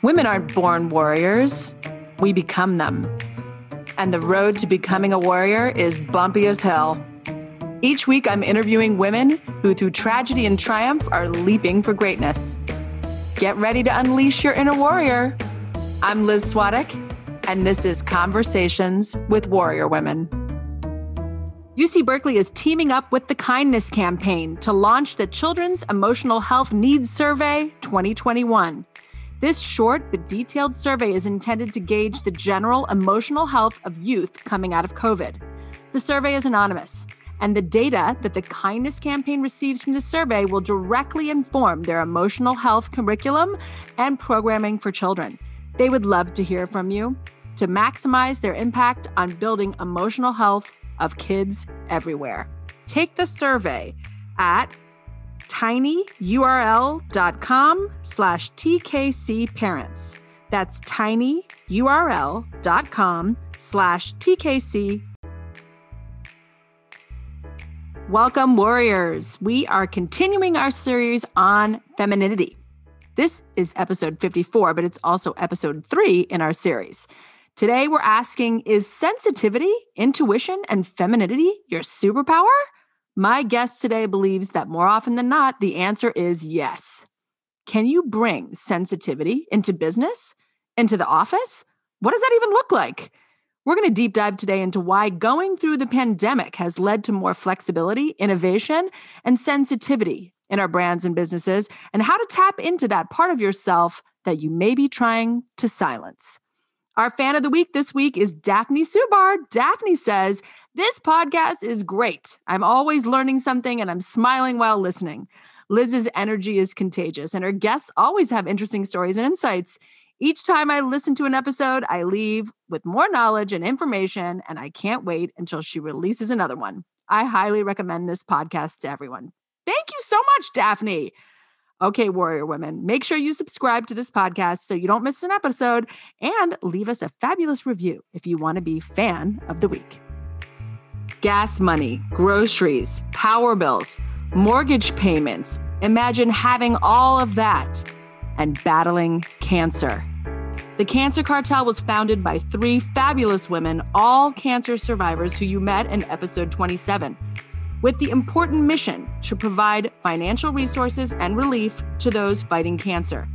Women aren't born warriors, we become them. And the road to becoming a warrior is bumpy as hell. Each week, I'm interviewing women who, through tragedy and triumph, are leaping for greatness. Get ready to unleash your inner warrior. I'm Liz Swadek, and this is Conversations with Warrior Women. UC Berkeley is teaming up with the Kindness Campaign to launch the Children's Emotional Health Needs Survey 2021. This short but detailed survey is intended to gauge the general emotional health of youth coming out of COVID. The survey is anonymous, and the data that the Kindness Campaign receives from the survey will directly inform their emotional health curriculum and programming for children. They would love to hear from you to maximize their impact on building emotional health of kids everywhere. Take the survey at tinyurl.com slash tkc parents. That's tinyurl.com slash tkc. Welcome, warriors. We are continuing our series on femininity. This is episode 54, but it's also episode three in our series. Today, we're asking Is sensitivity, intuition, and femininity your superpower? My guest today believes that more often than not, the answer is yes. Can you bring sensitivity into business, into the office? What does that even look like? We're going to deep dive today into why going through the pandemic has led to more flexibility, innovation, and sensitivity in our brands and businesses, and how to tap into that part of yourself that you may be trying to silence. Our fan of the week this week is Daphne Subar. Daphne says, This podcast is great. I'm always learning something and I'm smiling while listening. Liz's energy is contagious, and her guests always have interesting stories and insights. Each time I listen to an episode, I leave with more knowledge and information, and I can't wait until she releases another one. I highly recommend this podcast to everyone. Thank you so much, Daphne. Okay, Warrior Women, make sure you subscribe to this podcast so you don't miss an episode and leave us a fabulous review if you want to be fan of the week. Gas money, groceries, power bills, mortgage payments. Imagine having all of that and battling cancer. The Cancer Cartel was founded by three fabulous women, all cancer survivors who you met in episode 27 with the important mission to provide financial resources and relief to those fighting cancer.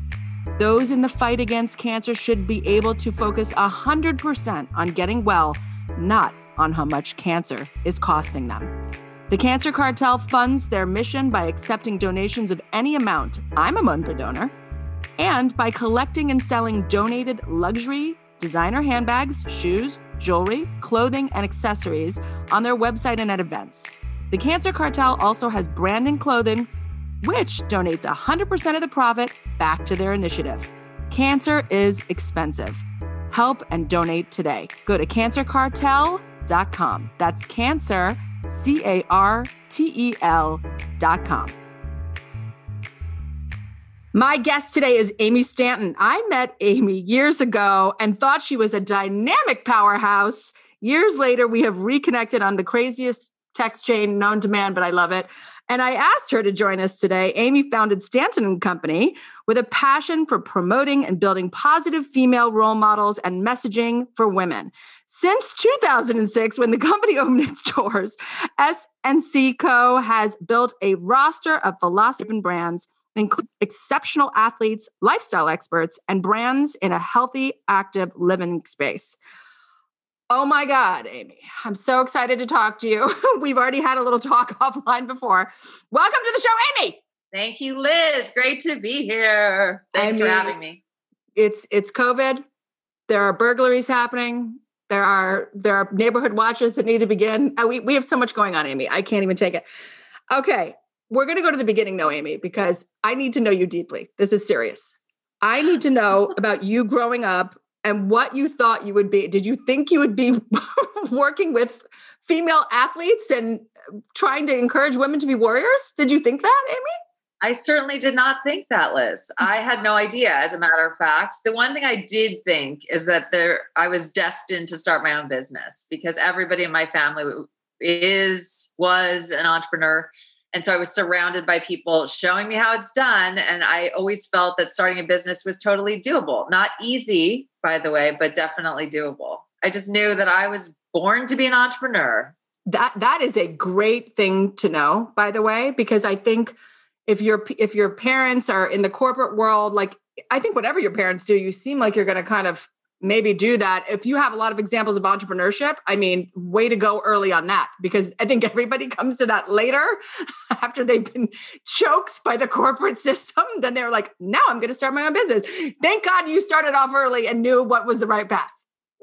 Those in the fight against cancer should be able to focus 100% on getting well, not on how much cancer is costing them. The Cancer Cartel funds their mission by accepting donations of any amount. I'm a monthly donor. And by collecting and selling donated luxury, designer handbags, shoes, jewelry, clothing, and accessories on their website and at events. The Cancer Cartel also has brand and clothing, which donates 100% of the profit back to their initiative. Cancer is expensive. Help and donate today. Go to cancercartel.com. That's cancer, C A R T E L.com. My guest today is Amy Stanton. I met Amy years ago and thought she was a dynamic powerhouse. Years later, we have reconnected on the craziest text chain known to man, but I love it. And I asked her to join us today. Amy founded Stanton and Company with a passion for promoting and building positive female role models and messaging for women. Since 2006, when the company opened its doors, SNC Co. has built a roster of philosophy brands, including exceptional athletes, lifestyle experts, and brands in a healthy, active living space. Oh my God, Amy, I'm so excited to talk to you. We've already had a little talk offline before. Welcome to the show, Amy. Thank you, Liz. Great to be here. Thanks I mean, for having me. It's it's COVID. There are burglaries happening. There are there are neighborhood watches that need to begin. Uh, we we have so much going on, Amy. I can't even take it. Okay, we're going to go to the beginning though, Amy, because I need to know you deeply. This is serious. I need to know about you growing up and what you thought you would be. Did you think you would be working with female athletes and trying to encourage women to be warriors? Did you think that, Amy? I certainly did not think that, Liz. I had no idea, as a matter of fact. The one thing I did think is that there I was destined to start my own business because everybody in my family is was an entrepreneur And so I was surrounded by people showing me how it's done. And I always felt that starting a business was totally doable. Not easy, by the way, but definitely doable. I just knew that I was born to be an entrepreneur. That that is a great thing to know, by the way, because I think if your if your parents are in the corporate world, like I think whatever your parents do, you seem like you're going to kind of maybe do that. If you have a lot of examples of entrepreneurship, I mean, way to go early on that because I think everybody comes to that later after they've been choked by the corporate system. Then they're like, now I'm going to start my own business. Thank God you started off early and knew what was the right path.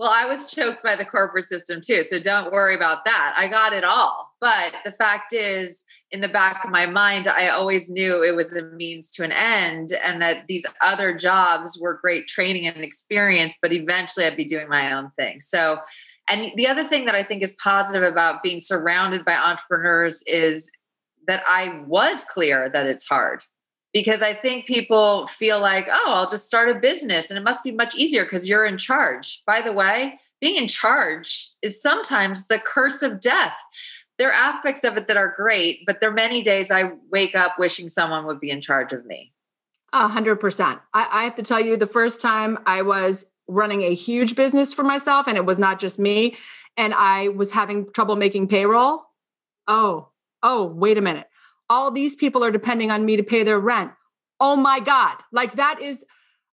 Well, I was choked by the corporate system too. So don't worry about that. I got it all. But the fact is, in the back of my mind, I always knew it was a means to an end and that these other jobs were great training and experience, but eventually I'd be doing my own thing. So, and the other thing that I think is positive about being surrounded by entrepreneurs is that I was clear that it's hard because I think people feel like, oh, I'll just start a business and it must be much easier because you're in charge. By the way, being in charge is sometimes the curse of death. There are aspects of it that are great, but there are many days I wake up wishing someone would be in charge of me. A hundred percent. I have to tell you, the first time I was running a huge business for myself, and it was not just me, and I was having trouble making payroll. Oh, oh, wait a minute all these people are depending on me to pay their rent. Oh my God. Like that is,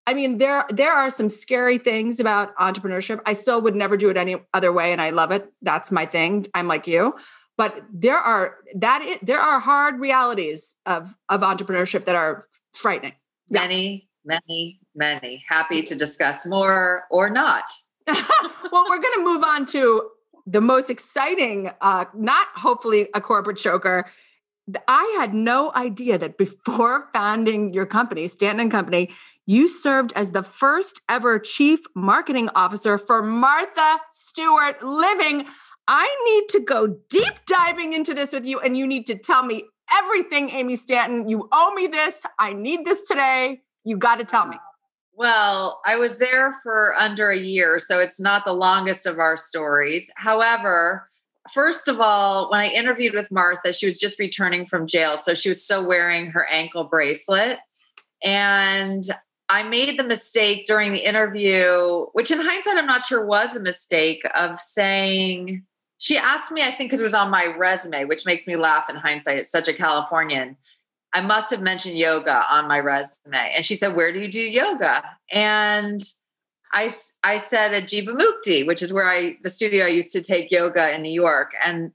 I mean, there there are some scary things about entrepreneurship. I still would never do it any other way, and I love it. That's my thing. I'm like you. But there are that is, there are hard realities of of entrepreneurship that are frightening. Many, yeah. many, many. Happy to discuss more or not. well, we're going to move on to the most exciting, uh, not hopefully a corporate choker, I had no idea that before founding your company, Stanton and Company, you served as the first ever chief marketing officer for Martha Stewart Living. I need to go deep diving into this with you, and you need to tell me everything, Amy Stanton. You owe me this. I need this today. You got to tell me. Well, I was there for under a year, so it's not the longest of our stories. However, first of all, when I interviewed with Martha, she was just returning from jail. So she was still wearing her ankle bracelet. And I made the mistake during the interview, which in hindsight, I'm not sure was a mistake, of saying, she asked me, I think because it was on my resume, which makes me laugh in hindsight. It's such a Californian. I must have mentioned yoga on my resume. And she said, Where do you do yoga? And I, I said at Jivamukti, which is where I the studio I used to take yoga in New York, and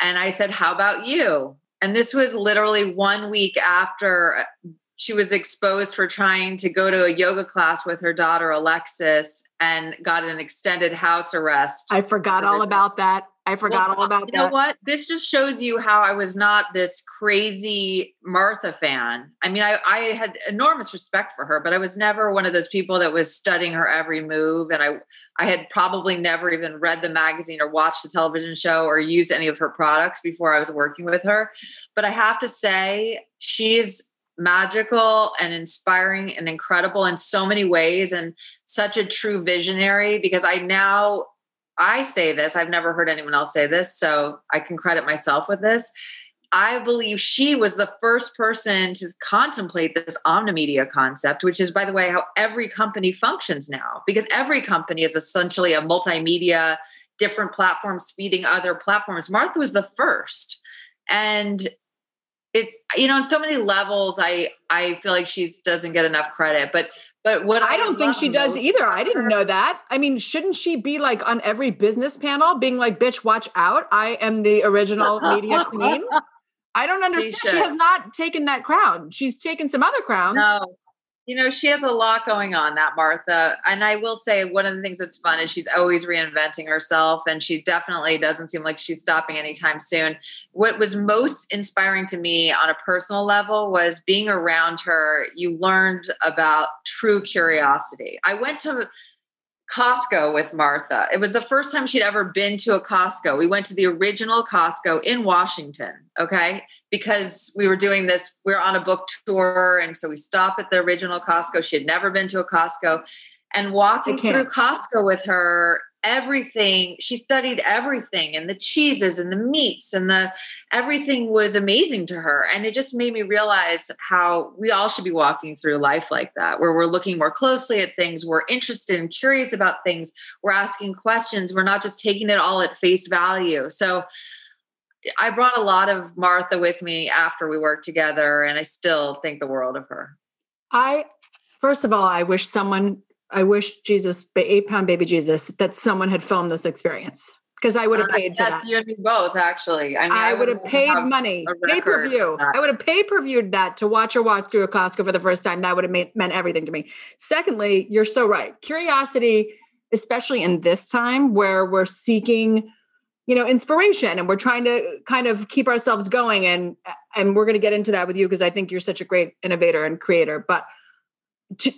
and I said, "How about you?" And this was literally one week after she was exposed for trying to go to a yoga class with her daughter Alexis and got an extended house arrest. I forgot all about that. I forgot well, all about you that. You know what? This just shows you how I was not this crazy Martha fan. I mean, I, I had enormous respect for her, but I was never one of those people that was studying her every move. And I I had probably never even read the magazine or watched the television show or used any of her products before I was working with her. But I have to say, she is magical and inspiring and incredible in so many ways and such a true visionary because I now I say this, I've never heard anyone else say this, so I can credit myself with this. I believe she was the first person to contemplate this omnimedia concept, which is, by the way, how every company functions now, because every company is essentially a multimedia, different platforms feeding other platforms. Martha was the first. And it, you know, on so many levels, I I feel like she doesn't get enough credit. But but what I, I don't think she does either. I didn't know that. I mean, shouldn't she be like on every business panel being like, bitch, watch out. I am the original media queen. I don't understand. She, she, has not taken that crown. She's taken some other crowns. No, you know, she has a lot going on, that Martha. And I will say, one of the things that's fun is she's always reinventing herself, and she definitely doesn't seem like she's stopping anytime soon. What was most inspiring to me on a personal level was being around her. You learned about true curiosity. I went to Costco with Martha. It was the first time she'd ever been to a Costco. We went to the original Costco in Washington, okay? Because we were doing this, we are on a book tour. And so we stop at the original Costco. She had never been to a Costco. And walking through Costco with her, everything she studied everything and the cheeses and the meats and the everything was amazing to her. And it just made me realize how we all should be walking through life like that where we're looking more closely at things we're interested and curious about things we're asking questions we're not just taking it all at face value. So i brought a lot of martha with me after we worked together and i still think the world of her. I first of all i wish someone I wish Jesus, eight pound baby Jesus, that someone had filmed this experience because I would have uh, paid. Uh, yes, you and me both. Actually, I mean, I, I would have paid money, pay per view. I would have pay per viewed that to watch her walk through a Costco for the first time. That would have made, meant everything to me. Secondly, you're so right. Curiosity, especially in this time where we're seeking, you know, inspiration and we're trying to kind of keep ourselves going, and and we're going to get into that with you because I think you're such a great innovator and creator, but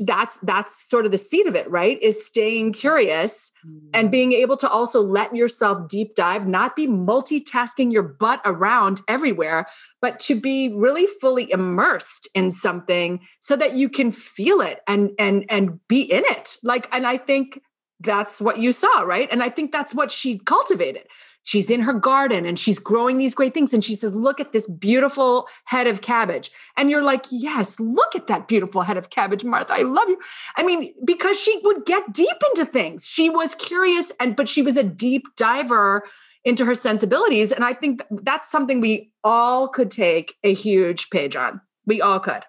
that's that's sort of the seed of it right is staying curious mm-hmm. and being able to also let yourself deep dive not be multitasking your butt around everywhere but to be really fully immersed in something so that you can feel it and and and be in it. Like and i think that's what you saw right? And i think that's what she cultivated she's in her garden and she's growing these great things. And she says, Look at this beautiful head of cabbage. And you're like, Yes, look at that beautiful head of cabbage, Martha. I love you. I mean, because she would get deep into things. She was curious, and but she was a deep diver into her sensibilities. And I think that's something we all could take a huge page on. We all could.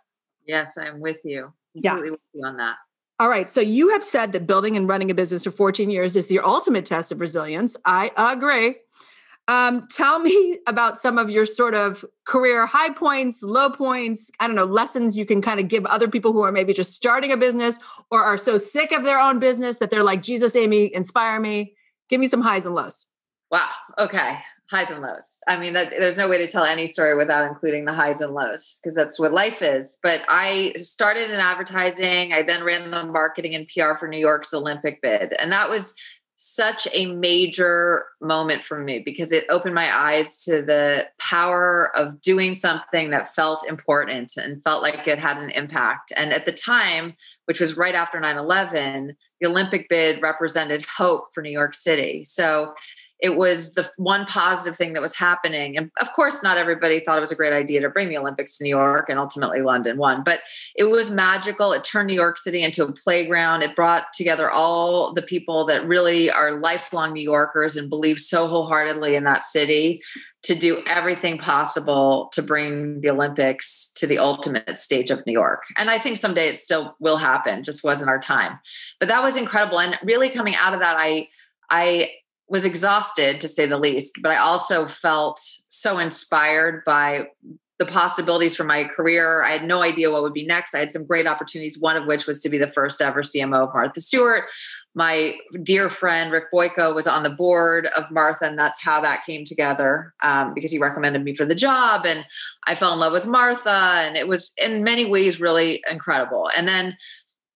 Yes, I'm with you. Yeah. with you on that. All right. So you have said that building and running a business for 14 years is the ultimate test of resilience. I agree. Um, tell me about some of your sort of career high points, low points, I don't know, lessons you can kind of give other people who are maybe just starting a business or are so sick of their own business that they're like, Jesus, Amy, inspire me. Give me some highs and lows. Wow. Okay. Highs and lows. I mean, that, there's no way to tell any story without including the highs and lows because that's what life is. But I started in advertising. I then ran the marketing and PR for New York's Olympic bid. And that was such a major moment for me because it opened my eyes to the power of doing something that felt important and felt like it had an impact. And at the time, which was right after 9 11, the Olympic bid represented hope for New York City. So it was the one positive thing that was happening. And of course, not everybody thought it was a great idea to bring the Olympics to New York, and ultimately London won. But it was magical. It turned New York City into a playground. It brought together all the people that really are lifelong New Yorkers and believe so wholeheartedly in that city to do everything possible to bring the Olympics to the ultimate stage of New York. And I think someday it still will happen, just wasn't our time. But that was incredible. And really coming out of that, I I was exhausted to say the least, but I also felt so inspired by the possibilities for my career. I had no idea what would be next. I had some great opportunities, one of which was to be the first ever CMO of Martha Stewart. My dear friend Rick Boyko was on the board of Martha, and that's how that came together um, because he recommended me for the job. And I fell in love with Martha, and it was in many ways really incredible. And then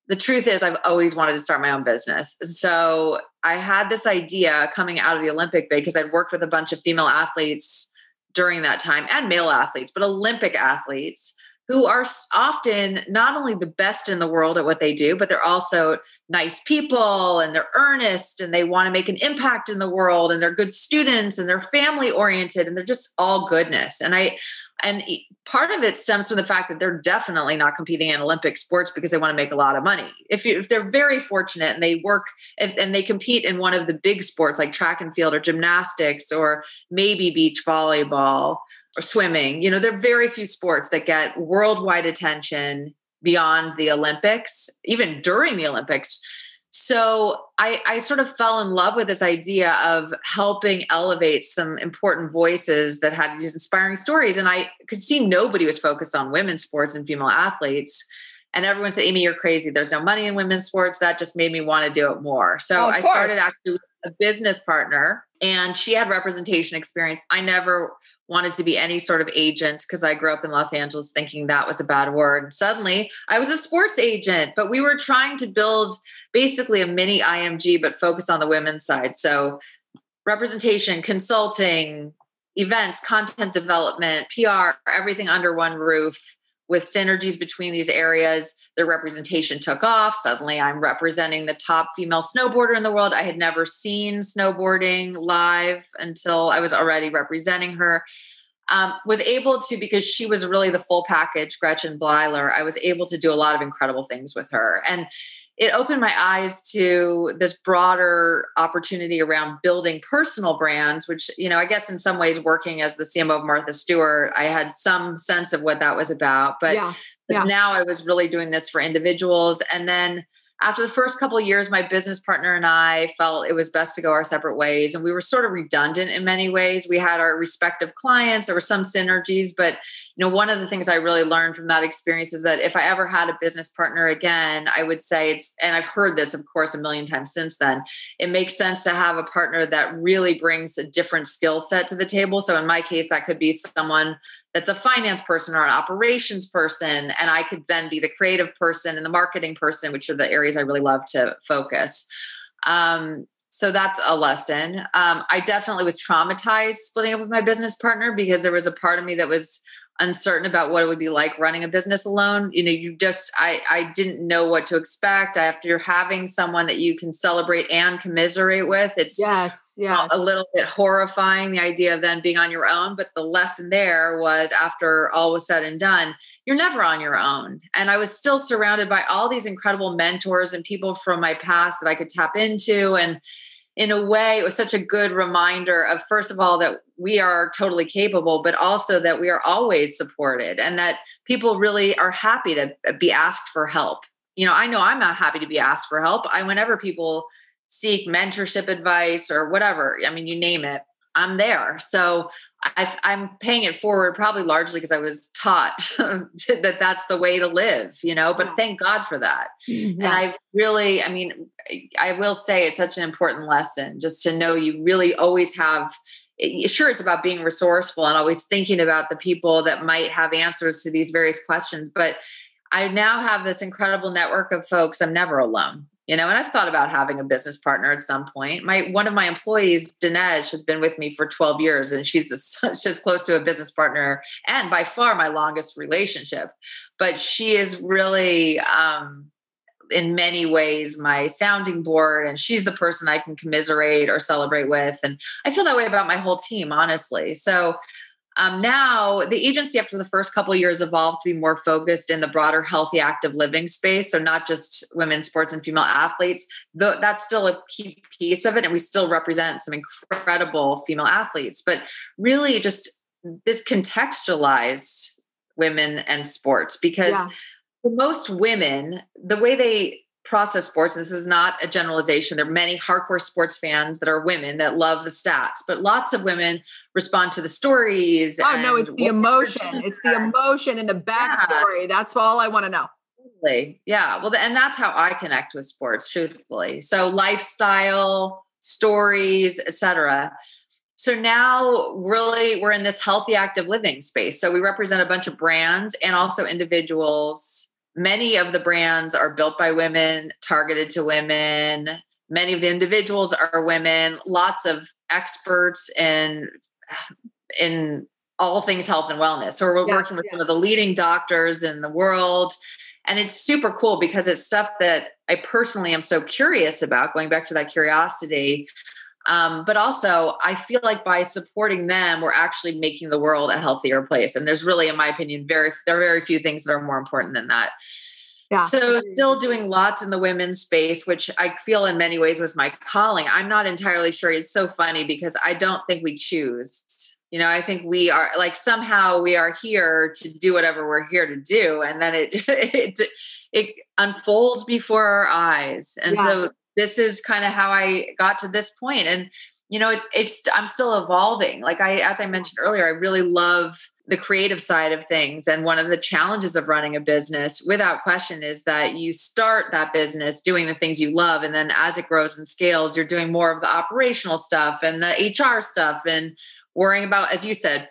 the truth is I've always wanted to start my own business. So I had this idea coming out of the Olympic bid because I'd worked with a bunch of female athletes during that time and male athletes, but Olympic athletes who are often not only the best in the world at what they do, but they're also nice people and they're earnest and they want to make an impact in the world and they're good students and they're family oriented and they're just all goodness. And I and part of it stems from the fact that they're definitely not competing in Olympic sports because they want to make a lot of money. If, you, if they're very fortunate and they work if, and they compete in one of the big sports like track and field or gymnastics or maybe beach volleyball or swimming, you know, there are very few sports that get worldwide attention beyond the Olympics, even during the Olympics so I, I sort of fell in love with this idea of helping elevate some important voices that had these inspiring stories. And I could see nobody was focused on women's sports and female athletes. And everyone said, Amy, you're crazy. There's no money in women's sports. That just made me want to do it more. So oh, I started actually a business partner and she had representation experience. I never wanted to be any sort of agent because I grew up in Los Angeles thinking that was a bad word. Suddenly, I was a sports agent, but we were trying to build basically a mini IMG, but focused on the women's side. So, representation, consulting, events, content development, PR, everything under one roof with synergies between these areas, the representation took off. Suddenly, I'm representing the top female snowboarder in the world. I had never seen snowboarding live until I was already representing her. Um, was able to because she was really the full package gretchen bleiler i was able to do a lot of incredible things with her and it opened my eyes to this broader opportunity around building personal brands which you know i guess in some ways working as the cmo of martha stewart i had some sense of what that was about but, yeah, yeah. now i was really doing this for individuals and then after the first couple years my business partner and i felt it was best to go our separate ways and we were sort of redundant in many ways. We had our respective clients there were some synergies but you know one of the things i really learned from that experience is that if i ever had a business partner again i would say it's and i've heard this of course a million times since then it makes sense to have a partner that really brings a different skill set to the table. So in my case that could be someone that's a finance person or an operations person and i could then be the creative person and the marketing person which are the areas i really love to focus. Um, so that's a lesson. Um, i definitely was traumatized splitting up with my business partner because there was a part of me that was uncertain about what it would be like running a business alone. You know you just i i didn't know what to expect after having someone that you can celebrate and commiserate with. It's yes yeah a little bit horrifying the idea of then being on your own but the lesson there was after all was said and done you're never on your own. And i was still surrounded by all these incredible mentors and people from my past that i could tap into and in a way, it was such a good reminder of, first of all, that we are totally capable, but also that we are always supported and that people really are happy to be asked for help. You know, I know I'm not happy to be asked for help. I, whenever people seek mentorship advice or whatever, I mean, you name it, I'm there. So I, am paying it forward probably largely because I was taught that that's the way to live, you know, but thank God for that. Mm-hmm. And I really, I mean, I will say it's such an important lesson just to know you really always have. Sure, it's about being resourceful and always thinking about the people that might have answers to these various questions. But I now have this incredible network of folks. I'm never alone you know and i've thought about having a business partner at some point. My one of my employees dinesh has been with me for 12 years and she's just close to a business partner and by far my longest relationship. But she is really um, in many ways my sounding board and she's the person i can commiserate or celebrate with and i feel that way about my whole team honestly. So um, now, the agency after the first couple years evolved to be more focused in the broader healthy active living space. So not just women's sports and female athletes. Though that's still a key piece of it, and we still represent some incredible female athletes. But really, just this contextualized women and sports because yeah. for most women, the way they process sports, and this is not a generalization. There are many hardcore sports fans that are women that love the stats, but lots of women respond to the stories. Oh no, it's the emotion. It's the emotion and the backstory. Yeah. That's all I want to know. Yeah. Well, and that's how I connect with sports, truthfully. So lifestyle, stories, etc. So now really we're in this healthy active living space. So we represent a bunch of brands and also individuals many of the brands are built by women, targeted to women. Many of the individuals are women. Lots of experts in in all things health and wellness. So we're working with some of the leading doctors in the world. And it's super cool because it's stuff that I personally am so curious about, going back to that curiosity. Um, but also, I feel like by supporting them, we're actually making the world a healthier place. And there's really, in my opinion, very there are very few things that are more important than that. Yeah. So still doing lots in the women's space, which I feel in many ways was my calling. I'm not entirely sure. It's so funny because I don't think we choose. You know, I think we are like somehow we are here to do whatever we're here to do, and then it it it unfolds before our eyes. And yeah. so this is kind of how I got to this point. And you know, it's it's I'm still evolving. Like I as I mentioned earlier, I really love the creative side of things. And one of the challenges of running a business, without question, is that you start that business doing the things you love. And then as it grows and scales, you're doing more of the operational stuff and the HR stuff and worrying about, as you said,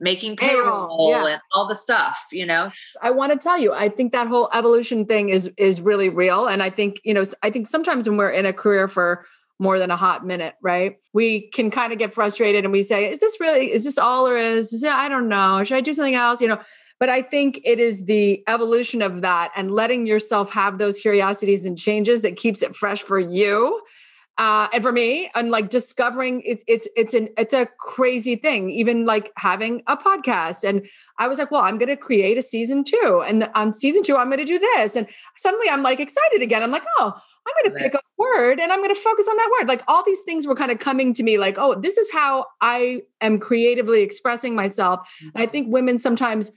making payroll, yeah. and all the stuff you know? I want to tell you i think that whole evolution thing is is really real and i think you know i think sometimes when we're in a career for more than a hot minute right we can kind of get frustrated and we say is this really is this all there is, is it, i don't know should i do something else? You know? But I think it is the evolution of that and letting yourself have those curiosities and changes that keeps it fresh for you uh, and for me and like discovering it's it's it's an it's a crazy thing even like having a podcast. And i was like well i'm going to create a season two and on season two i'm going to do this. And suddenly i'm like excited again. I'm like oh i'm going to pick a word and i'm going to focus on that word. Like all these things were kind of coming to me like oh this is how i am creatively expressing myself. Mm-hmm. i think women sometimes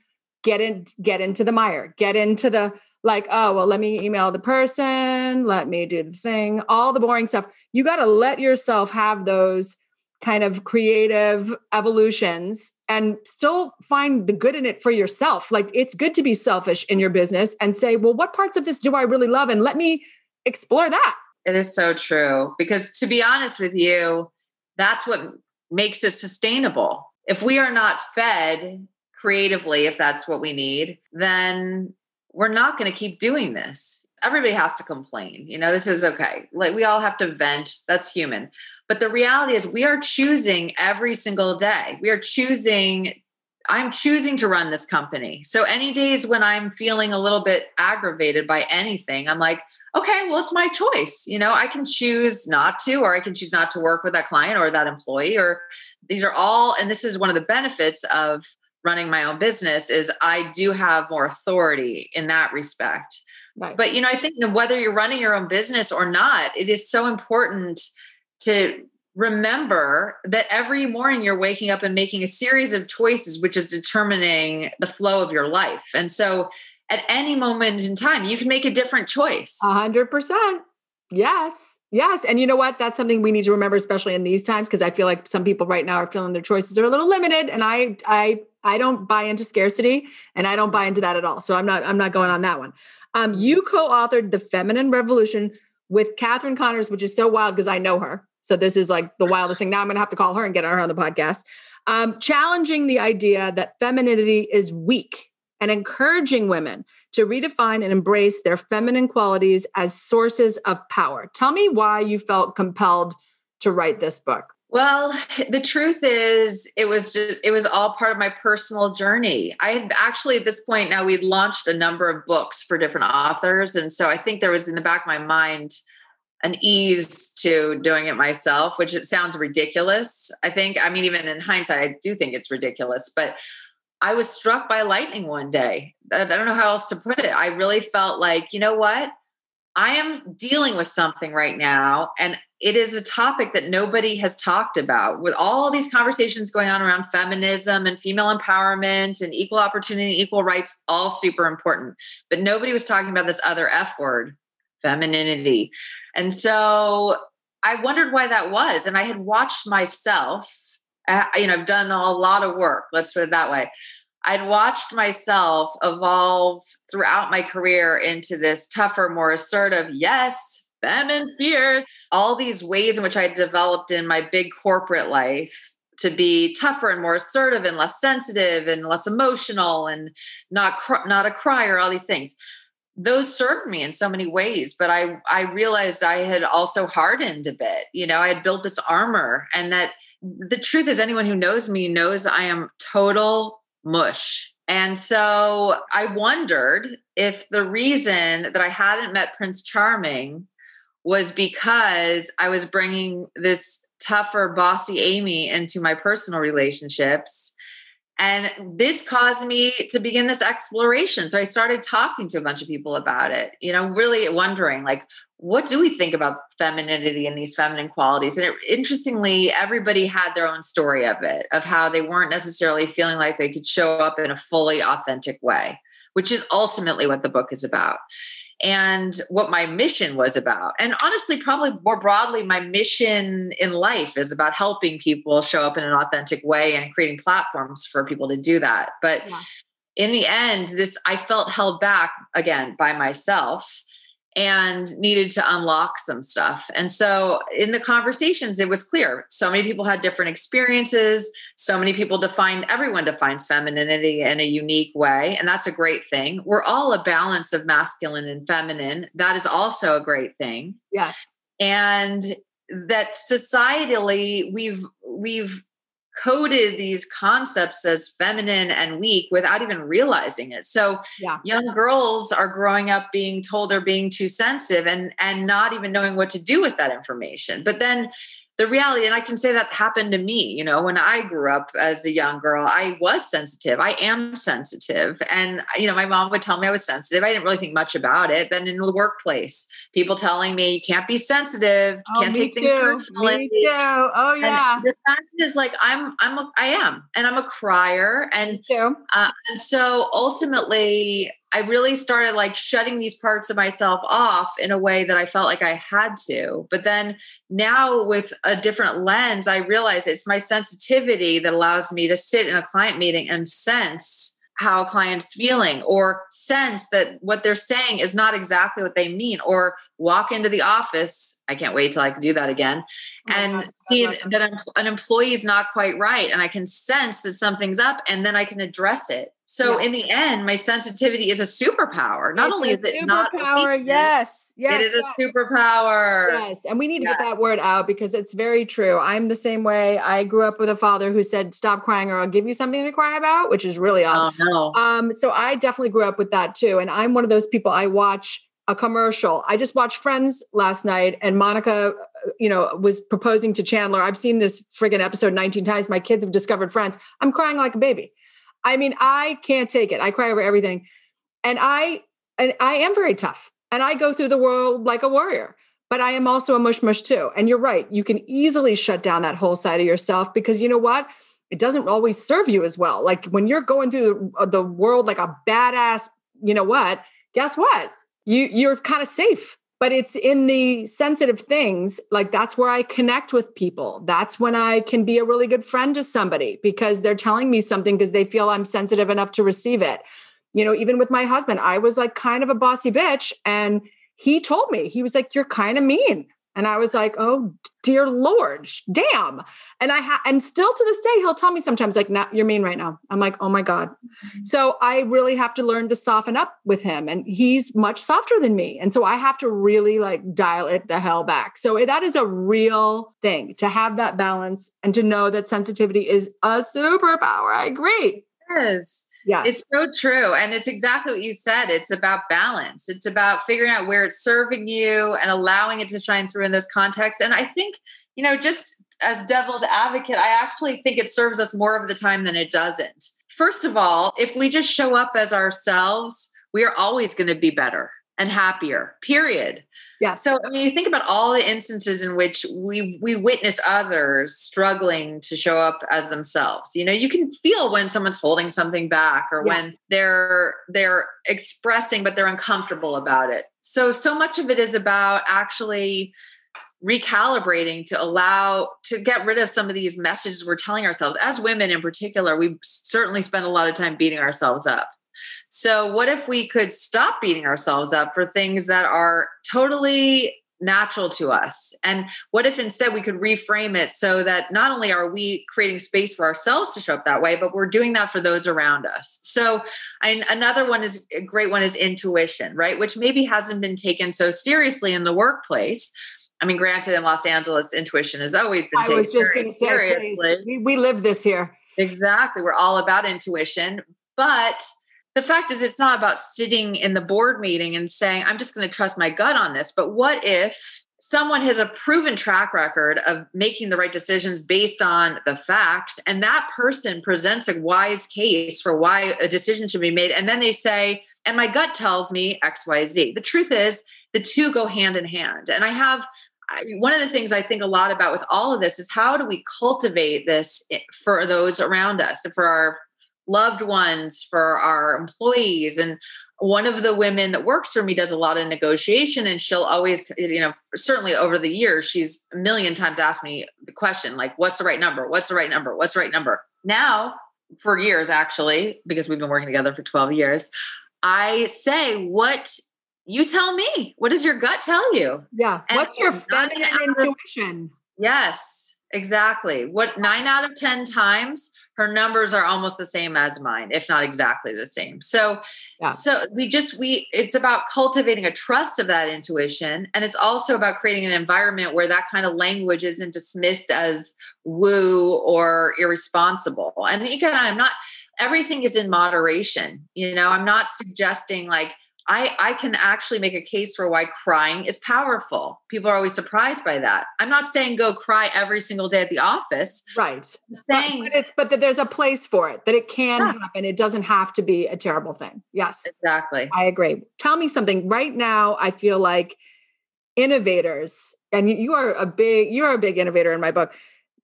get in get into the mire get into the like, oh, well, let me email the person, let me do the thing, all the boring stuff. You got to let yourself have those kind of creative evolutions and still find the good in it for yourself. Like, it's good to be selfish in your business and say, well, what parts of this do I really love? And let me explore that. It is so true. Because to be honest with you, that's what makes it sustainable. If we are not fed creatively, if that's what we need, then we're not going to keep doing this. Everybody has to complain. You know, this is okay. Like we all have to vent. That's human. But the reality is we are choosing every single day. We are choosing I'm choosing to run this company. So any days when I'm feeling a little bit aggravated by anything, I'm like, okay, well, it's my choice. You know, I can choose not to, or I can choose not to work with that client or that employee, or these are all, and this is one of the benefits of running my own business is I do have more authority in that respect. Right. But you know, I think whether you're running your own business or not, it is so important to remember that every morning you're waking up and making a series of choices which is determining the flow of your life. And so at any moment in time, you can make a different choice. A hundred percent. Yes. Yes. And you know what? That's something we need to remember, especially in these times, because I feel like some people right now are feeling their choices are a little limited. And I I I don't buy into scarcity and I don't buy into that at all. So I'm not I'm not going on that one. Um, you co-authored The Feminine Revolution with Catherine Connors, which is so wild because I know her. So this is like the wildest thing. Now I'm gonna have to call her and get her on the podcast. Um, challenging the idea that femininity is weak and encouraging women to redefine and embrace their feminine qualities as sources of power. Tell me why you felt compelled to write this book. Well, the truth is it was just it was all part of my personal journey. I had actually at this point now we'd launched a number of books for different authors and so I think there was in the back of my mind an ease to doing it myself, which it sounds ridiculous. I think I mean even in hindsight I do think it's ridiculous, but I was struck by lightning one day. I don't know how else to put it. I really felt like, you know what? I am dealing with something right now, and it is a topic that nobody has talked about. With all these conversations going on around feminism and female empowerment and equal opportunity, equal rights, all super important. But nobody was talking about this other F word, femininity. And so I wondered why that was. And I had watched myself you know, I've done a lot of work, let's put it that way. I'd watched myself evolve throughout my career into this tougher, more assertive, yes, feminine fierce, all these ways in which I developed in my big corporate life to be tougher and more assertive and less sensitive and less emotional and not cr- not a crier all these things those served me in so many ways but i i realized i had also hardened a bit you know i had built this armor and that the truth is, anyone who knows me knows I am total mush. And so I wondered if the reason that I hadn't met Prince Charming was because I was bringing this tougher, bossy Amy into my personal relationships. And this caused me to begin this exploration. So I started talking to a bunch of people about it, you know, really wondering like, what do we think about femininity and these feminine qualities? And it, interestingly, everybody had their own story of it, of how they weren't necessarily feeling like they could show up in a fully authentic way, which is ultimately what the book is about and what my mission was about. And honestly, probably more broadly, my mission in life is about helping people show up in an authentic way and creating platforms for people to do that. But yeah. in the end, this I felt held back again by myself and needed to unlock some stuff. And so in the conversations, it was clear so many people had different experiences. So many people define, everyone defines femininity in a unique way. And that's a great thing. We're all a balance of masculine and feminine. That is also a great thing. Yes. And that societally, we've, we've, coded these concepts as feminine and weak without even realizing it. So yeah. young girls are growing up being told they're being too sensitive and and not even knowing what to do with that information. But then the reality, and I can say that happened to me, you know, when I grew up as a young girl, I was sensitive. I am sensitive. And, you know, my mom would tell me I was sensitive. I didn't really think much about it. Then in the workplace, people telling me you can't be sensitive, oh, can't take too. things personally. Me too. Oh yeah. And the fact is like, I'm, I'm, a, I am, and I'm a crier. And, uh, and so ultimately I really started like shutting these parts of myself off in a way that I felt like I had to. But then now with a different lens, I realize it's my sensitivity that allows me to sit in a client meeting and sense how a client's feeling or sense that what they're saying is not exactly what they mean or walk into the office i can't wait till i can do that again oh and God, see that an employee is not quite right and i can sense that something's up and then i can address it so yeah. in the end, my sensitivity is a superpower. Not it's only is it not power, yes, yes, it is yes. a superpower. Yes, and we need to yes. get that word out because it's very true. I'm the same way. I grew up with a father who said, "Stop crying, or I'll give you something to cry about," which is really awesome. Oh, no. Um, so I definitely grew up with that too, and I'm one of those people. I watch a commercial. I just watched Friends last night, and Monica, uh, you know, was proposing to Chandler. I've seen this friggin' episode 19 times. My kids have discovered Friends. I'm crying like a baby. I mean, I can't take it. I cry over everything. And I and I am very tough. And I go through the world like a warrior. But I am also a mush mush too. And you're right. You can easily shut down that whole side of yourself because you know what? It doesn't always serve you as well. Like when you're going through the, uh, the world like a badass, you know what? Guess what? You you're kind of safe but it's in the sensitive things like that's where i connect with people. That's when i can be a really good friend to somebody because they're telling me something because they feel i'm sensitive enough to receive it. You know even with my husband i was like kind of a bossy bitch and he told me he was like you're kind of mean and I was like, oh dear Lord, damn. And I ha- and still to this day, he'll tell me sometimes, like, "Now you're mean right now." I'm like, oh my God. Mm-hmm. So I really have to learn to soften up with him. And he's much softer than me. And so I have to really like dial it the hell back. So that is a real thing to have that balance and to know that sensitivity is a superpower. I agree. Is. Yeah. It's so true. And it's exactly what you said. It's about balance. It's about figuring out where it's serving you and allowing it to shine through in those contexts. And I think, you know, just as devil's advocate, I actually think it serves us more of the time than it doesn't. First of all, if we just show up as ourselves, we are always going to be better and happier, period. Yeah. So I mean, you think about all the instances in which we we witness others struggling to show up as themselves. You know, you can feel when someone's holding something back or yeah. when they're they're expressing but they're uncomfortable about it. So so much of it is about actually recalibrating to allow to get rid of some of these messages we're telling ourselves as women in particular we certainly spend a lot of time beating ourselves up so, what if we could stop beating ourselves up for things that are totally natural to us? And what if instead we could reframe it so that not only are we creating space for ourselves to show up that way, but we're doing that for those around us? So, and another one is a great one is intuition, right? Which maybe hasn't been taken so seriously in the workplace. I mean, granted, in Los Angeles, intuition has always been taken I was just going to say, we, we live this here. Exactly. We're all about intuition. But the fact is it's not about sitting in the board meeting and saying i'm just going to trust my gut on this but what if someone has a proven track record of making the right decisions based on the facts and that person presents a wise case for why a decision should be made and then they say and my gut tells me xyz the truth is the two go hand in hand and i have one of the things I think a lot about with all of this is how do we cultivate this eh, for those around us, for our loved ones, for our employees. And one of the women that works for me does a lot of negotiation and she'll always you know certainly over the years she's a million times asked me the question like what's the right number? What's the right number? What's the right number? Now for years actually because we've been working together for 12 years i say what you tell me. What does your gut tell you? Yeah. And what's your feminine intuition? Yes Exactly. What nine out of 10 times her numbers are almost the same as mine, if not exactly the same. So, yeah. so we just, we, it's about cultivating a trust of that intuition. And it's also about creating an environment where that kind of language isn't dismissed as woo or irresponsible. And again, I'm not, everything is in moderation. You know, I'm not suggesting like, I, I can actually make a case for why crying is powerful. People are always surprised by that. I'm not saying go cry every single day at the office. Right. I'm saying but, but it's but that there's a place for it, that it can yeah. happen. It doesn't have to be a terrible thing. Yes. Exactly. I agree. Tell me something. Right now, I feel like innovators, and you are a big, you're a big innovator in my book.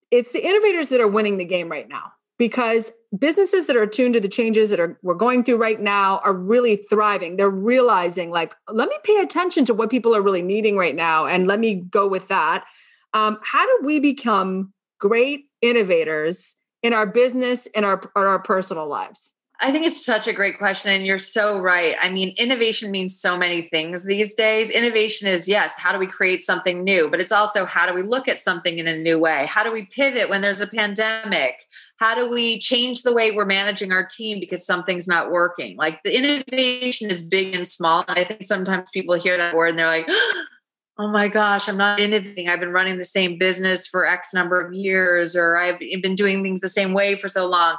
It's the innovators that are winning the game right now because businesses that are attuned to the changes that are we're going through right now are really thriving. They're realizing like let me pay attention to what people are really needing right now and let me go with that. Um, how do we become great innovators in our business and our, our personal lives I think it's such a great question. And you're so right. I mean, innovation means so many things these days. Innovation is, yes, how do we create something new? But it's also how do we look at something in a new way? How do we pivot when there's a pandemic? How do we change the way we're managing our team because something's not working? Like the innovation is big and small. And I think sometimes people hear that word and they're like, oh my gosh, I'm not innovating. I've been running the same business for X number of years, or I've been doing things the same way for so long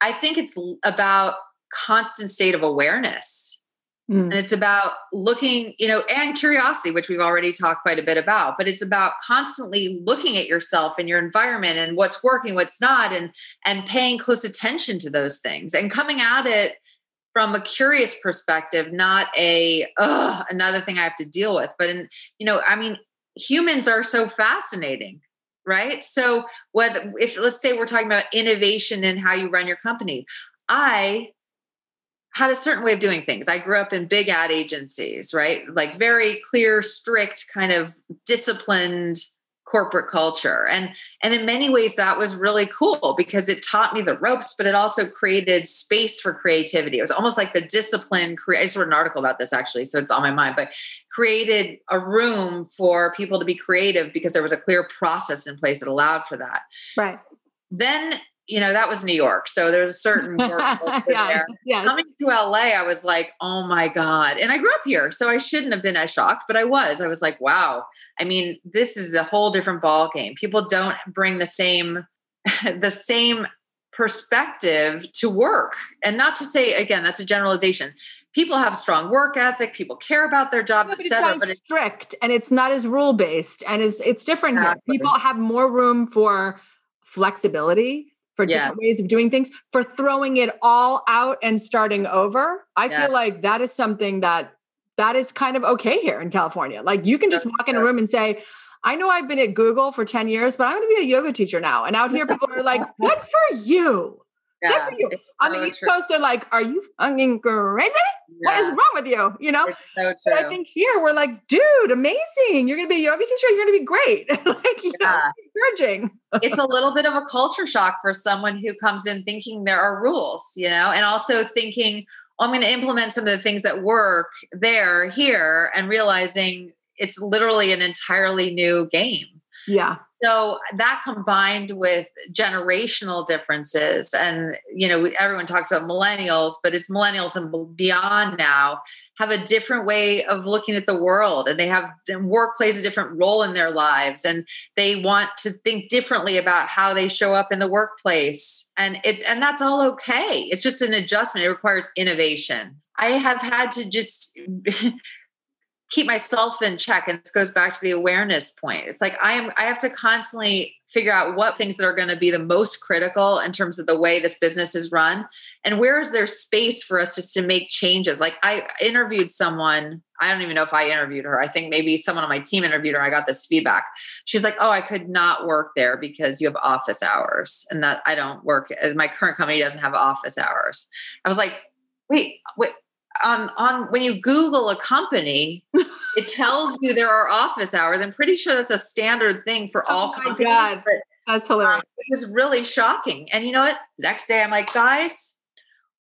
I think it's about constant state of awareness. Mm. And it's about looking, you know, and curiosity, which we've already talked quite a bit about, but it's about constantly looking at yourself and your environment and what's working, what's not, and and paying close attention to those things and coming at it from a curious perspective, not a another thing I have to deal with. But in, you know, I mean, humans are so fascinating right? So whether if let's say we're talking about innovation in how you run your company, I had a certain way of doing things. I grew up in big ad agencies, right? Like very clear, strict, kind of disciplined corporate culture. And and in many ways that was really cool because it taught me the ropes but it also created space for creativity. It was almost like the discipline i just wrote an article about this actually so it's on my mind but created a room for people to be creative because there was a clear process in place that allowed for that. Right. Then you know, that was New York. So there's a certain work yeah, there. Yes. Coming to LA, I was like, oh my God. And I grew up here. So I shouldn't have been as shocked, but I was. I was like, wow. I mean, this is a whole different ball game. People don't bring the same the same perspective to work. And not to say again, that's a generalization. People have strong work ethic, people care about their jobs, no, etc. But it's strict and it's not as rule based and it's it's different exactly. here. People have more room for flexibility for different ways of doing things, for throwing it all out and starting over. I yeah. feel like that is something that that is kind of okay here in California. Like you can just walk in a room and say, I know I've been at Google for 10 years, but I'm going to be a yoga teacher now. And out here, people are like, good for you. Yeah, good for you. On the East true. Coast, they're like, are you fucking crazy? Yeah. What is wrong with you? You know? So but I think here we're like, dude, amazing. You're going to be a yoga teacher. You're going to be great. like, you yeah. know, encouraging. it's a little bit of a culture shock for someone who comes in thinking there are rules, you know, and also thinking, oh, I'm going to implement some of the things that work there, here, and realizing it's literally an entirely new game. Yeah. So that combined with generational differences, and you know, everyone talks about millennials, but it's millennials and beyond now have a different way of looking at the world, and they have work plays a different role in their lives, and they want to think differently about how they show up in the workplace, and it and that's all okay. It's just an adjustment. It requires innovation. I have had to just keep myself in check and this goes back to the awareness point. It's like i am i have to constantly figure out what things that are going to be the most critical in terms of the way this business is run and where is there space for us just to make changes? Like i interviewed someone i don't even know if i interviewed her i think maybe someone on my team interviewed her i got this feedback. She's like oh i could not work there because you have office hours and that i don't work my current company doesn't have office hours. I was like wait wait on on when you Google a company, it tells you there are office hours. I'm pretty sure that's a standard thing for all oh companies. God. But, that's hilarious. Um, it was really shocking. And you know what? The next day I'm like, guys,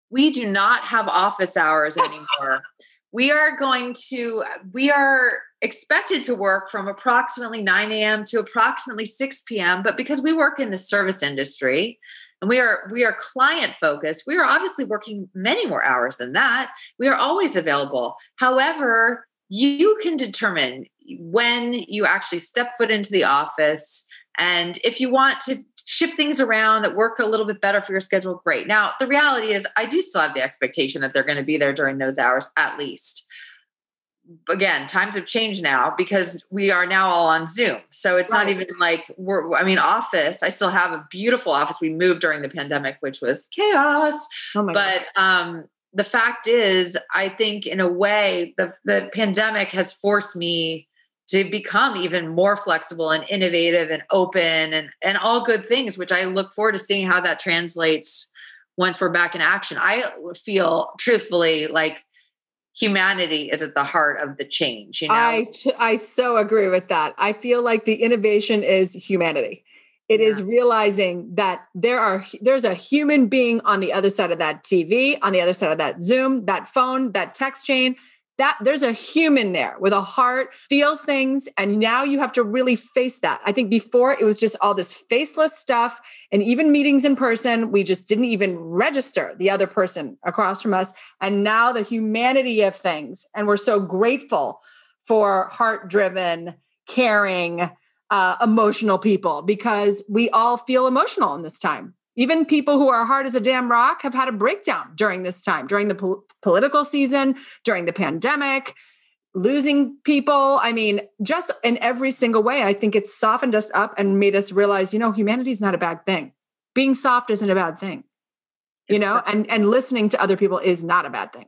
we do not have office hours anymore. we are going to, we are expected to work from approximately 9 a.m. to approximately 6 p.m. But because we work in the service industry, and we are we are client focused. We are obviously working many more hours than that. We are always available. However you can determine when you actually step foot into the office. And if you want to shift things around that work a little bit better for your schedule great. Now the reality is i do still have the expectation that they're going to be there during those hours at least again times have changed now because we are now all on zoom so it's right. not even like we're i mean office i still have a beautiful office we moved during the pandemic which was chaos oh but God. um the fact is i think in a way the the pandemic has forced me to become even more flexible and innovative and open and and all good things which i look forward to seeing how that translates once we're back in action i feel truthfully like humanity is at the heart of the change you know? I I so agree with that. I feel like the innovation is humanity. It yeah. is realizing that there are there's a human being on the other side of that tv on the other side of that zoom that phone that text chain that there's a human there with a heart feels things and now you have to really face that. I think before it was just all this faceless stuff and even meetings in person we just didn't even register the other person across from us. And now the humanity of things and we're so grateful for heart driven caring uh, emotional people because we all feel emotional in this time even people who are hard as a damn rock have had a breakdown during this time, during the po- political season, during the pandemic, losing people. I mean, just in every single way, I think it's softened us up and made us realize, you know, humanity is not a bad thing. Being soft isn't a bad thing. You it's know, so- and and listening to other people is not a bad thing.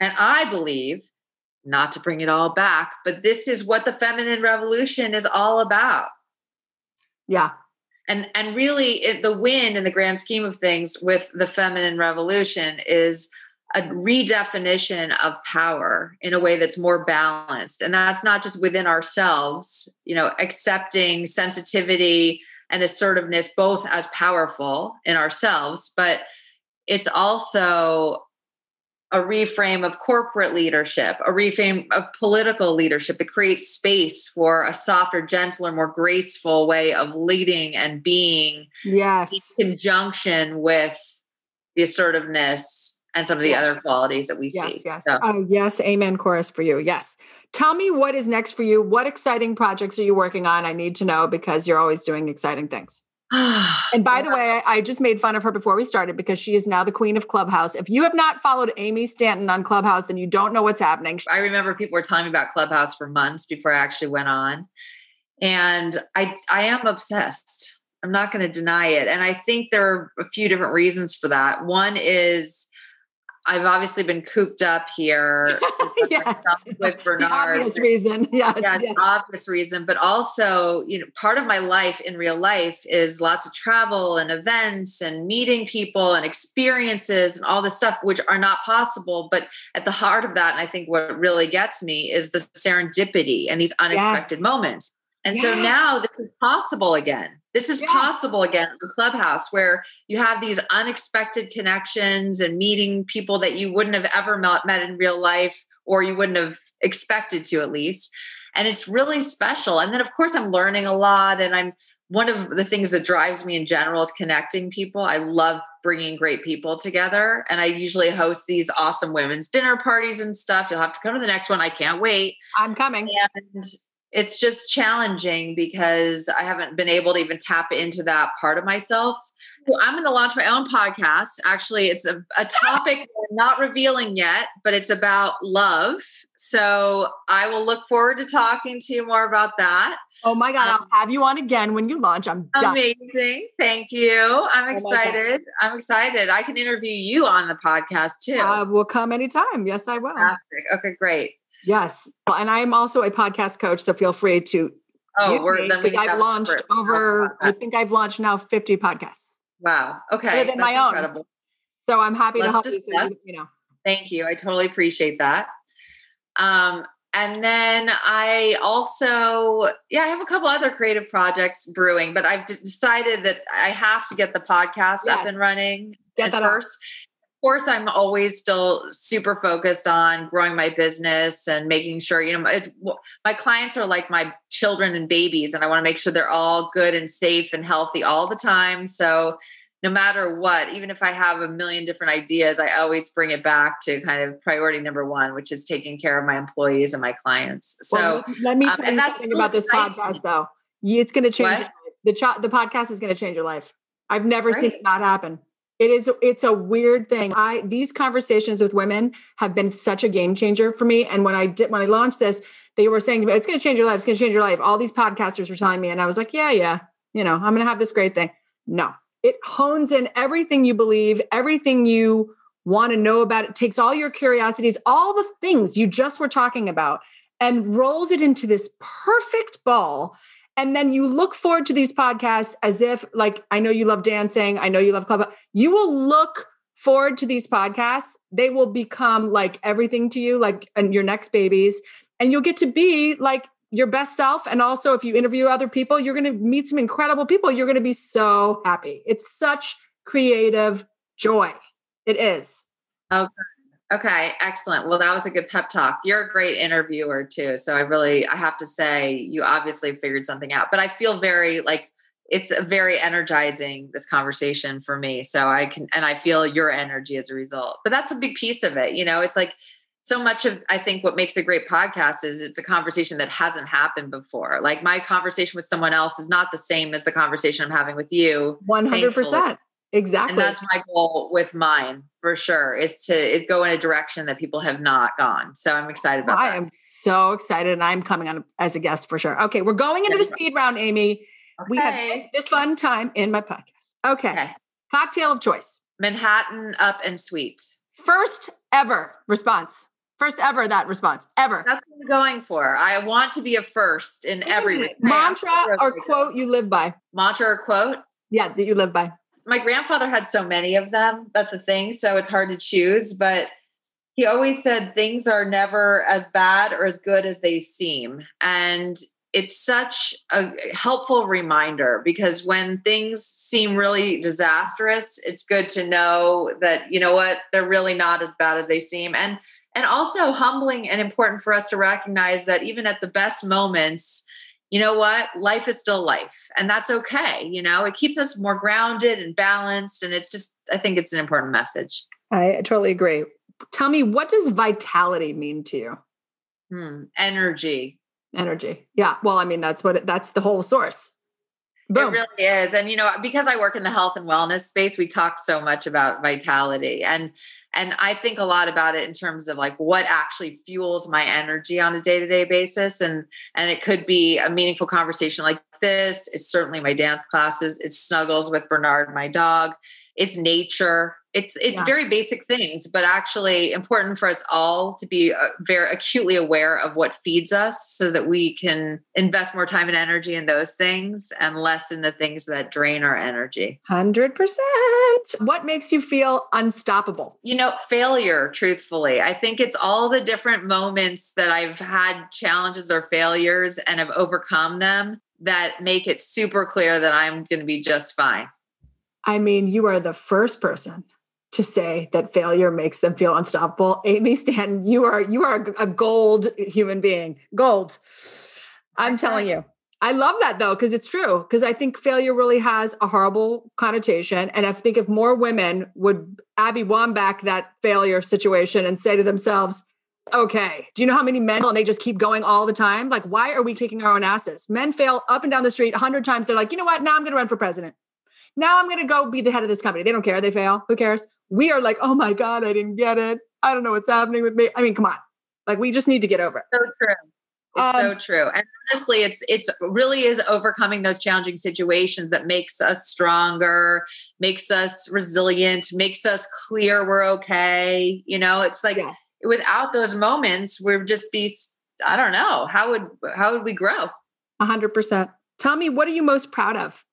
And I believe not to bring it all back, but this is what the feminine revolution is all about. Yeah, and and really it, the win in the grand scheme of things with the feminine revolution is a redefinition of power in a way that's more balanced. And that's not just within ourselves you know accepting sensitivity and assertiveness both as powerful in ourselves but it's also a reframe of corporate leadership, a reframe of political leadership that creates space for a softer, gentler, more graceful way of leading and being. Yes. In conjunction with the assertiveness and some of the yes. other qualities that we yes, see. Yes. So. Oh, yes. Amen. Chorus for you. Yes. Tell me what is next for you. What exciting projects are you working on? I need to know because you're always doing exciting things. and by the way, I just made fun of her before we started because she is now the queen of Clubhouse. If you have not followed Amy Stanton on Clubhouse, then you don't know what's happening. I remember people were telling me about Clubhouse for months before I actually went on. And I I am obsessed. I'm not going to deny it. And I think there are a few different reasons for that. One is I've obviously been cooped up here yes. with Bernard. The obvious reason. Yes, yes, yes. obvious reason. But also, you know, part of my life in real life is lots of travel and events and meeting people and experiences and all this stuff, which are not possible. But at the heart of that, and I think what really gets me is the serendipity and these unexpected yes. moments. And so now this is possible again. This is possible again in the clubhouse where you have these unexpected connections and meeting people that you wouldn't have ever met, met in real life or you wouldn't have expected to at least. And it's really special. And then, of course, I'm learning a lot. And I'm one of the things that drives me in general is connecting people. I love bringing great people together. And I usually host these awesome women's dinner parties and stuff. You'll have to come to the next one. I can't wait. I'm coming. And it's just challenging because I haven't been able to even tap into that part of myself. I'm going to launch my own podcast. Actually, it's a, a topic I'm not revealing yet, but it's about love. So I will look forward to talking to you more about that. Oh my God, um, I'll have you on again when you launch. I'm done. Amazing. Thank you. I'm oh excited. I'm excited. I can interview you on the podcast too. Uh, we'll come anytime. Yes, I will. Fantastic. Okay, great. Yes. And I'm also a podcast coach, so feel free to. Oh, we're, then we I've launched over, I think I've launched now 50 podcasts. Wow. Okay. That's my incredible. own. So I'm happy Let's to help discuss. you. you know. Thank you. I totally appreciate that. Um, and then I also, yeah, I have a couple other creative projects brewing, but I've decided that I have to get the podcast yes. up and running get that first. Up course, I'm always still super focused on growing my business and making sure, you know, it's, my clients are like my children and babies, and I want to make sure they're all good and safe and healthy all the time. So, no matter what, even if I have a million different ideas, I always bring it back to kind of priority number one, which is taking care of my employees and my clients. So, well, let me um, tell um, you something about this podcast, though. It's going to change the the podcast is going to change your life. I've never right. seen it not happen. It is it's a weird thing. I these conversations with women have been such a game changer for me. And when I did when I launched this, they were saying to it's gonna change your life, it's gonna change your life. All these podcasters were telling me, and I was like, Yeah, yeah, you know, I'm gonna have this great thing. No, it hones in everything you believe, everything you want to know about it, takes all your curiosities, all the things you just were talking about, and rolls it into this perfect ball and then you look forward to these podcasts as if like i know you love dancing i know you love club you will look forward to these podcasts. They will become like everything to you like and your next babies. And you'll get to be like your best self. And also if you interview other people you're going to meet some incredible people. You're going to be so happy. It's such creative joy. It is. Okay Okay, excellent. Well, that was a good pep talk. You're a great interviewer too. So I really I have to say you obviously figured something out. But I feel very like it's very energizing this conversation for me. So I can and I feel your energy as a result. But that's a big piece of it. You know, it's like so much of I think what makes a great podcast is it's a conversation that hasn't happened before. Like my conversation with someone else is not the same as the conversation I'm having with you. 100%. Exactly. And that's my goal with mine for sure is to go in a direction that people have not gone. So I'm excited about that. I that. am so excited and I'm coming on as a guest for sure. Okay, we're going into the speed round, Amy. Okay. We have this fun time in my podcast. Okay. okay. Cocktail of choice. Manhattan up and sweet. First ever response. First ever that response ever. That's what I'm going for. I want to be a first in every mantra or quote you live by. Mantra or quote? Yeah, that you live by my grandfather had so many of them. That's the thing. So it's hard to choose, but he always said things are never as bad or as good as they seem. And it's such a helpful reminder because when things seem really disastrous, it's good to know that, you know what, they're really not as bad as they seem. And and also humbling and important for us to recognize that even at the best moments, you know what? Life is still life, and that's okay. You know, it keeps us more grounded and balanced. And it's just, I think it's an important message. I totally agree. Tell me, what does vitality mean to you? Hmm. Energy. Energy. Yeah. Well, I mean, that's what it, that's the whole source. Boom. It really is. And, you know, because I work in the health and wellness space, we talk so much about vitality. And and i think a lot about it in terms of like what actually fuels my energy on a day-to-day basis and and it could be a meaningful conversation like this it's certainly my dance classes it's snuggles with bernard my dog it's nature. It's it's yeah. very basic things but actually important for us all to be uh, very acutely aware of what feeds us so that we can invest more time and energy in those things and less in the things that drain our energy. 100% what makes you feel unstoppable? You know failure truthfully. I think it's all the different moments that i've had challenges or failures and have overcome them that make it super clear that i'm going to be just fine I mean, you are the first person to say that failure makes them feel unstoppable. Amy Stanton, you are you are a gold human being. Gold. I'm telling you. I love that though, because it's true. Because I think failure really has a horrible connotation. And I think if more women would Abby Wambach that failure situation and say to themselves, okay, do you know how many men and they just keep going all the time? Like, why are we kicking our own asses? Men fail up and down the street a hundred times. They're like, you know what? Now I'm gonna run for president. Now I'm going to go be the head of this company. They don't care. They fail. Who cares? We are like, oh my God, I didn't get it. I don't know what's happening with me. I mean, come on. Like, we just need to get over it. So true. It's um, so true. And honestly, it's it's really is overcoming those challenging situations that makes us stronger, makes us resilient, makes us clear we're okay. You know, it's like yes. without those moments, we'd just be I don't know, how would how would we grow? A hundred percent. Tell me, what are you most proud of?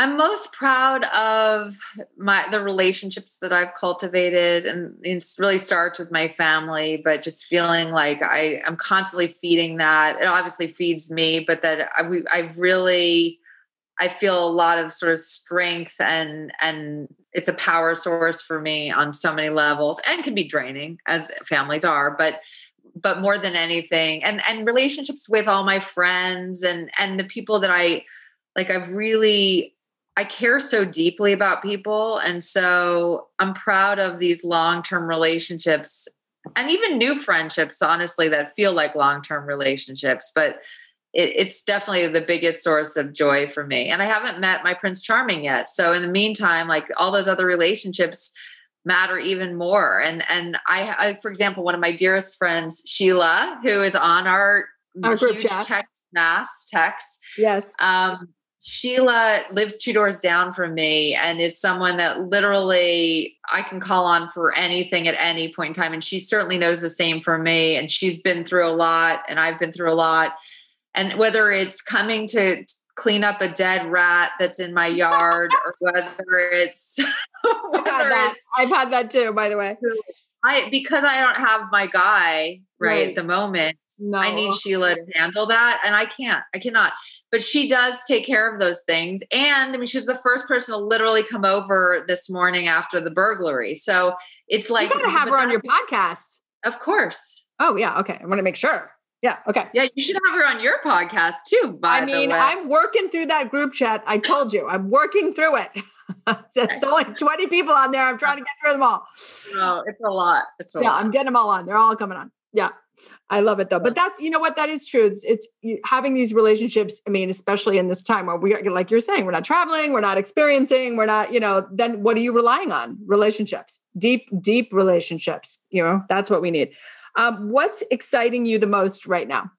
I'm most proud of my the relationships that I've cultivated, and it really starts with my family. But just feeling like I am constantly feeding that. It obviously feeds me, but that I, I really I feel a lot of sort of strength and and it's a power source for me on so many levels and can be draining as families are, but but more than anything and and relationships with all my friends and and the people that I like I've really I care so deeply about people and so I'm proud of these long-term relationships and even new friendships honestly that feel like long-term relationships but it, it's definitely the biggest source of joy for me. And i haven't met my prince charming yet so in the meantime like all those other relationships matter even more. And and I, I for example one of my dearest friends sheila who is on our, our huge text mass text yes. um Sheila lives two doors down from me and is someone that literally I can call on for anything at any point in time. And she certainly knows the same for me. And she's been through a lot, and I've been through a lot. And whether it's coming to clean up a dead rat that's in my yard or whether it's I've had that. I've had that too, by the way. I because I don't have my guy right, right. at the moment. No. I need Sheila to handle that. And I can't. I cannot. But she does take care of those things. And I mean, she's the first person to literally come over this morning after the burglary. So it's like you gotta have her on your podcast. Of course. Oh, yeah. Okay. I want to make sure. Yeah. Okay. Yeah, you should have her on your podcast too. By I mean, I'm working through that group chat. I told you, I'm working through it. There's only 20 people on there. I'm trying to get through them all. No, it's a lot. It's a yeah, lot. I'm getting them all on. They're all coming on. Yeah. I love it though. But that's, you know what, that is true. It's, it's having these relationships. I mean, especially in this time where we are, like you're saying, we're not traveling, we're not experiencing, we're not, you know, then what are you relying on? Relationships, deep, deep relationships. You know, that's what we need. Um, what's exciting you the most right now?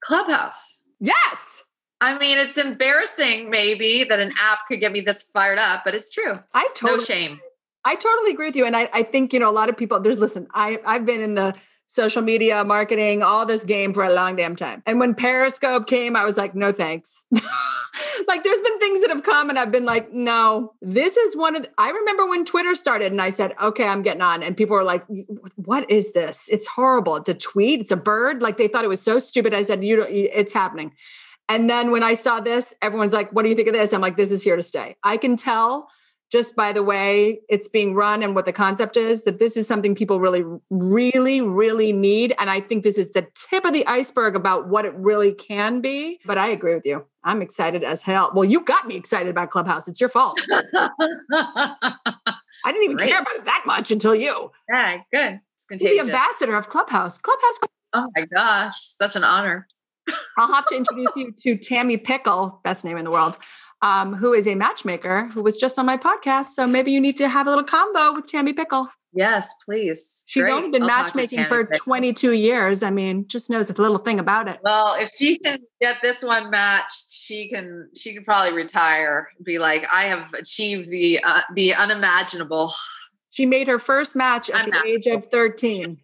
Clubhouse. Yes. I mean, it's embarrassing maybe that an app could get me this fired up, but it's true. I totally no shame. I totally agree with you. And I, I think, you know, a lot of people, there's listen, I I've been in the social media, marketing, all this game for a long damn time. And when Periscope came, I was like, no thanks. like there's been things that have come and I've been like, no, this is one of the, I remember when Twitter started and I said, okay, I'm getting on. And people were like, what is this? It's horrible. It's a tweet. It's a bird. Like they thought it was so stupid. I said, you know, it's happening. And then when I saw this, everyone's like, what do you think of this? I'm like, this is here to stay. I can tell just by the way it's being run and what the concept is that this is something people really really really need. And i think this is the tip of the iceberg about what it really can be. But i agree with you. I'm excited as hell. Well you got me excited about clubhouse. It's your fault. I didn't even Great. care about it that much until you. Yeah good. It's contagious. the ambassador of clubhouse. Clubhouse oh my gosh such an honor. I'll have to introduce you to tammy pickle. Best name in the world um, who is a matchmaker who was just on my podcast. So maybe you need to have a little combo with Tammy Pickle. Yes, please. She's Great. only been I'll matchmaking for Pickle. 22 years. I mean, just knows a little thing about it. Well, if she can get this one matched, she can she can probably retire. Be like, I have achieved the uh, the unimaginable. She made her first match at the age of 13.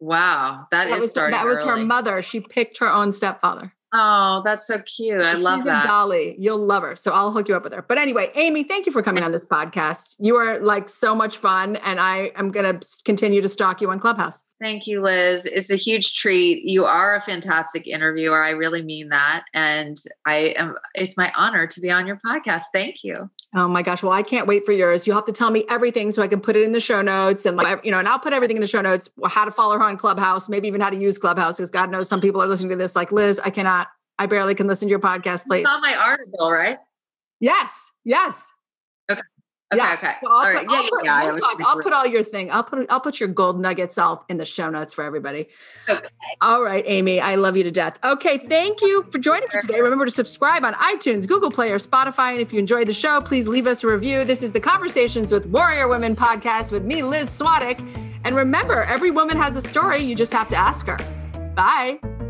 Wow, that, that is was, starting. That was early. her mother. She picked her own stepfather. Oh, that's so cute. I She's love that. Dolly. You'll love her. So I'll hook you up with her. But anyway, Amy, thank you for coming on this podcast. You are like so much fun. And I am going to continue to stalk you on Clubhouse. Thank you, Liz. It's a huge treat. You are a fantastic interviewer. I really mean that. And I am it's my honor to be on your podcast. Thank you. Oh my gosh. Well, I can't wait for yours. You'll have to tell me everything so I can put it in the show notes and like, you know, and I'll put everything in the show notes, how to follow her on Clubhouse, maybe even how to use Clubhouse, because God knows some people are listening to this like, Liz, I cannot, I barely can listen to your podcast, please. You saw my article, right? Yes. Yes. Okay. Okay. Yeah. Okay. So I'll, all put, right. I'll, Yeah. put, yeah, talk. I'll put all your thing. I'll put I'll put your gold nuggets all in the show notes for everybody. Okay. All right, Amy. I love you to death. Okay. Thank you for joining me today. Remember to subscribe on iTunes, Google Play, or Spotify. And if you enjoyed the show, please leave us a review. This is the Conversations with Warrior Women podcast with me, Liz Swadek. And remember, every woman has a story. You just have to ask her. Bye.